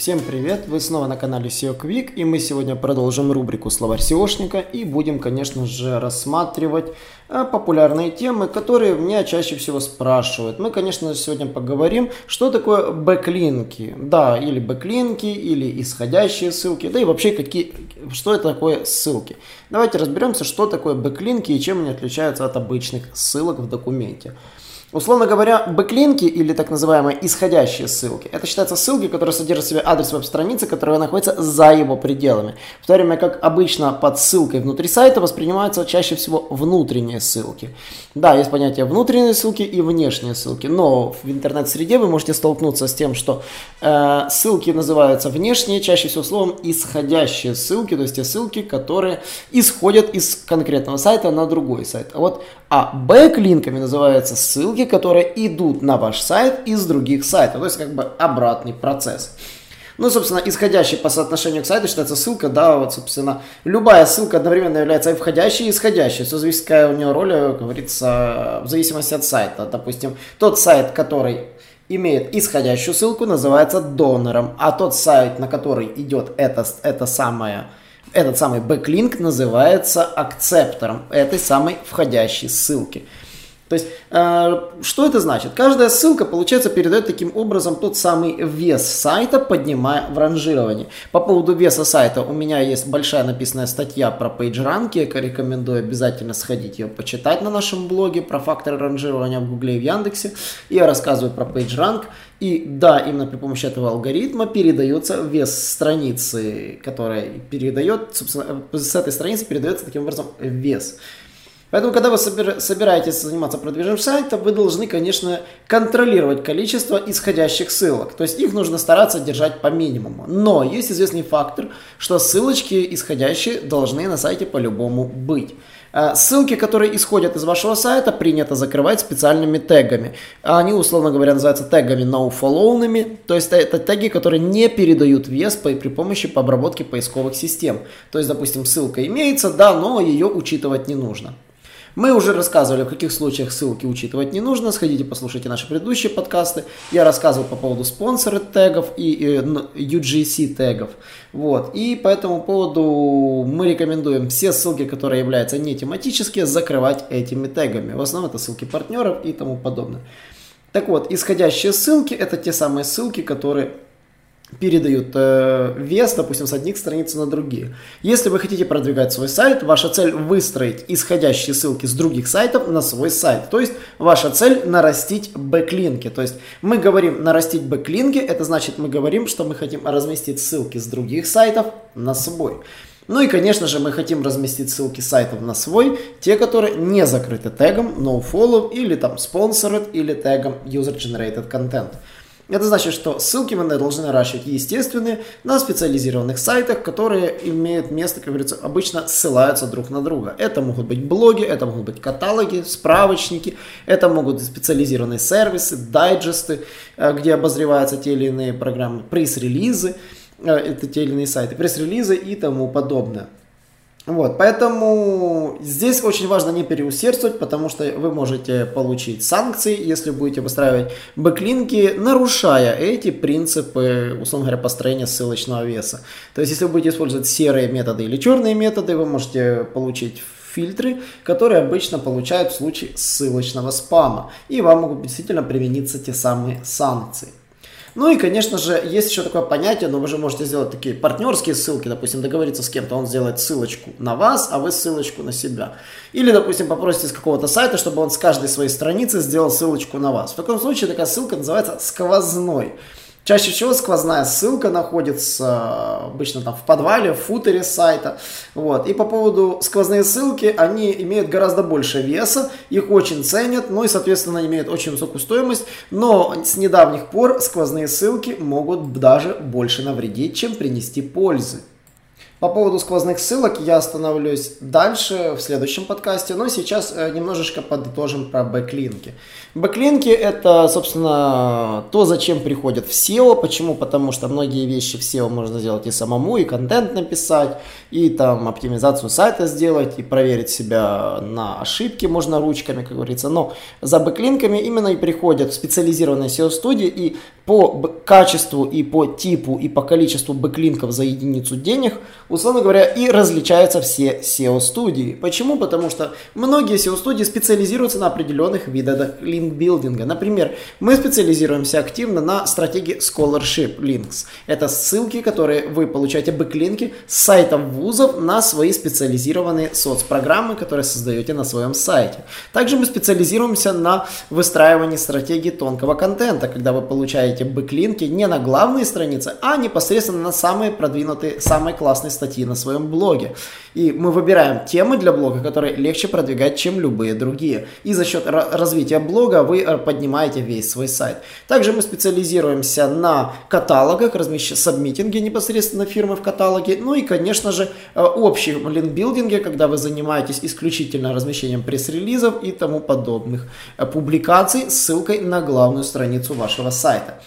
Всем привет! Вы снова на канале SEO Quick и мы сегодня продолжим рубрику «Словарь SEOшника» и будем, конечно же, рассматривать э, популярные темы, которые меня чаще всего спрашивают. Мы, конечно, сегодня поговорим, что такое backlink и. Да, или backlink и, или исходящие ссылки, да и вообще, какие, что это такое ссылки. Давайте разберемся, что такое backlink и и чем они отличаются от обычных ссылок в документе. Условно говоря, backlink и или так называемые исходящие ссылки, это считаются ссылки, которые содержат в себе адрес веб-страницы, которая находится за его пределами. В то время как обычно под ссылкой внутри сайта воспринимаются чаще всего внутренние ссылки. Да, есть понятие внутренние ссылки и внешние ссылки, но в интернет-среде вы можете столкнуться с тем, что э, ссылки называются внешние, чаще всего словом исходящие ссылки, то есть те ссылки, которые исходят из конкретного сайта на другой сайт. А вот а бэклинками называются ссылки, ссылки, которые идут на ваш сайт из других сайтов. То есть как бы обратный процесс. Ну, собственно, исходящий по соотношению к сайту считается ссылка, да, вот, собственно, любая ссылка одновременно является и входящей, и исходящей. Все зависит, какая у нее роль, как говорится, в зависимости от сайта. Допустим, тот сайт, который имеет исходящую ссылку, называется донором, а тот сайт, на который идет это, это самое, этот самый backlink, называется акцептором этой самой входящей ссылки. То есть, э, что это значит? Каждая ссылка, получается, передает таким образом тот самый вес сайта, поднимая в ранжировании. По поводу веса сайта у меня есть большая написанная статья про PageRank, я рекомендую обязательно сходить ее почитать на нашем блоге про факторы ранжирования в Гугле и в Яндексе. Я рассказываю про PageRank. И да, именно при помощи этого алгоритма передается вес страницы, которая передает, собственно, с этой страницы передается таким образом вес. Поэтому, когда вы собираетесь заниматься продвижением сайта, вы должны, конечно, контролировать количество исходящих ссылок. То есть их нужно стараться держать по минимуму. Но есть известный фактор, что ссылочки исходящие должны на сайте по-любому быть. А ссылки, которые исходят из вашего сайта, принято закрывать специальными тегами. Они, условно говоря, называются тегами nofollow то есть это теги, которые не передают вес при помощи по обработке поисковых систем. То есть, допустим, ссылка имеется, да, но ее учитывать не нужно. Мы уже рассказывали, в каких случаях ссылки учитывать не нужно. Сходите, послушайте наши предыдущие подкасты. Я рассказывал по поводу спонсоры тегов и UGC тегов. Вот. И по этому поводу мы рекомендуем все ссылки, которые являются не тематические, закрывать этими тегами. В основном это ссылки партнеров и тому подобное. Так вот, исходящие ссылки это те самые ссылки, которые передают э, вес, допустим, с одних страниц на другие. Если вы хотите продвигать свой сайт, ваша цель выстроить исходящие ссылки с других сайтов на свой сайт. То есть ваша цель нарастить backlink и. То есть мы говорим нарастить backlink и, это значит мы говорим, что мы хотим разместить ссылки с других сайтов на свой. Ну и, конечно же, мы хотим разместить ссылки сайтов на свой, те, которые не закрыты тегом nofollow или там sponsored или тегом user generated content. Это значит, что ссылки вы должны наращивать естественные на специализированных сайтах, которые имеют место, как говорится, обычно ссылаются друг на друга. Это могут быть блоги, это могут быть каталоги, справочники, это могут быть специализированные сервисы, дайджесты, э, где обозреваются те или иные программы, пресс-релизы, э, это те или иные сайты, пресс-релизы и тому подобное. Вот, поэтому здесь очень важно не переусердствовать, потому что вы можете получить санкции, если будете выстраивать бэклинки, нарушая эти принципы, условно говоря, построения ссылочного веса. То есть, если вы будете использовать серые методы или черные методы, вы можете получить фильтры, которые обычно получают в случае ссылочного спама. И вам могут действительно примениться те самые санкции. Ну и, конечно же, есть еще такое понятие, но вы же можете сделать такие партнерские ссылки, допустим, договориться с кем-то, он сделает ссылочку на вас, а вы ссылочку на себя. Или, допустим, попросите с какого-то сайта, чтобы он с каждой своей страницы сделал ссылочку на вас. В таком случае такая ссылка называется сквозной. Чаще всего сквозная ссылка находится обычно там в подвале, в футере сайта. Вот. И по поводу сквозные ссылки, они имеют гораздо больше веса, их очень ценят, ну и, соответственно, имеют очень высокую стоимость. Но с недавних пор сквозные ссылки могут даже больше навредить, чем принести пользы. По поводу сквозных ссылок я остановлюсь дальше в следующем подкасте, но сейчас э, немножечко подытожим про backlink и. Backlink и это, собственно, то, зачем приходят в SEO. Почему? Потому что многие вещи в SEO можно сделать и самому, и контент написать, и там оптимизацию сайта сделать, и проверить себя на ошибки можно ручками, как говорится. Но за бэклинками именно и приходят специализированные SEO-студии, и по качеству, и по типу, и по количеству бэклинков за единицу денег – условно говоря, и различаются все SEO-студии. Почему? Потому что многие SEO-студии специализируются на определенных видах линкбилдинга. Например, мы специализируемся активно на стратегии Scholarship Links. Это ссылки, которые вы получаете, бэклинки с сайтов вузов на свои специализированные соцпрограммы, которые создаете на своем сайте. Также мы специализируемся на выстраивании стратегии тонкого контента, когда вы получаете бэклинки не на главные страницы, а непосредственно на самые продвинутые, самые классные статьи на своем блоге. И мы выбираем темы для блога, которые легче продвигать, чем любые другие. И за счет развития блога вы э, поднимаете весь свой сайт. Также мы специализируемся на каталогах, размещ... сабмитинге непосредственно фирмы в каталоге. Ну и, конечно же, э, общем линкбилдинге, когда вы занимаетесь исключительно размещением пресс-релизов и тому подобных э, публикаций с ссылкой на главную страницу вашего сайта.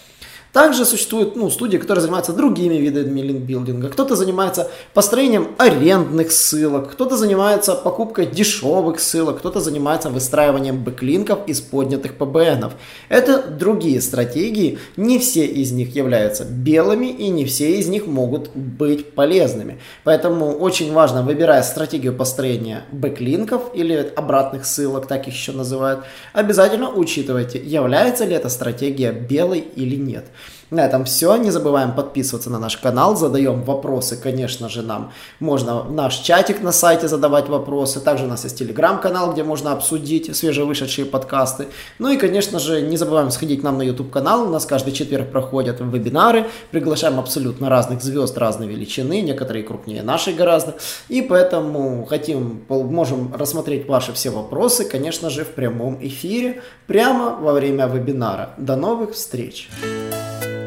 Также существуют ну, студии, которые занимаются другими видами линкбилдинга. Кто-то занимается построением арендных ссылок, кто-то занимается покупкой дешевых ссылок, кто-то занимается выстраиванием бэклинков из поднятых PBN. Это другие стратегии, не все из них являются белыми и не все из них могут быть полезными. Поэтому очень важно, выбирая стратегию построения бэклинков или обратных ссылок, так их еще называют, обязательно учитывайте, является ли эта стратегия белой или нет. На этом все. Не забываем подписываться на наш канал, задаем вопросы, конечно же, нам. Можно в наш чатик на сайте задавать вопросы. Также у нас есть телеграм-канал, где можно обсудить свежевышедшие подкасты. Ну и, конечно же, не забываем сходить к нам на YouTube канал. У нас каждый четверг проходят вебинары. Приглашаем абсолютно разных звезд разной величины, некоторые крупнее нашей гораздо. И поэтому хотим, можем рассмотреть ваши все вопросы, конечно же, в прямом эфире, прямо во время вебинара. До новых встреч!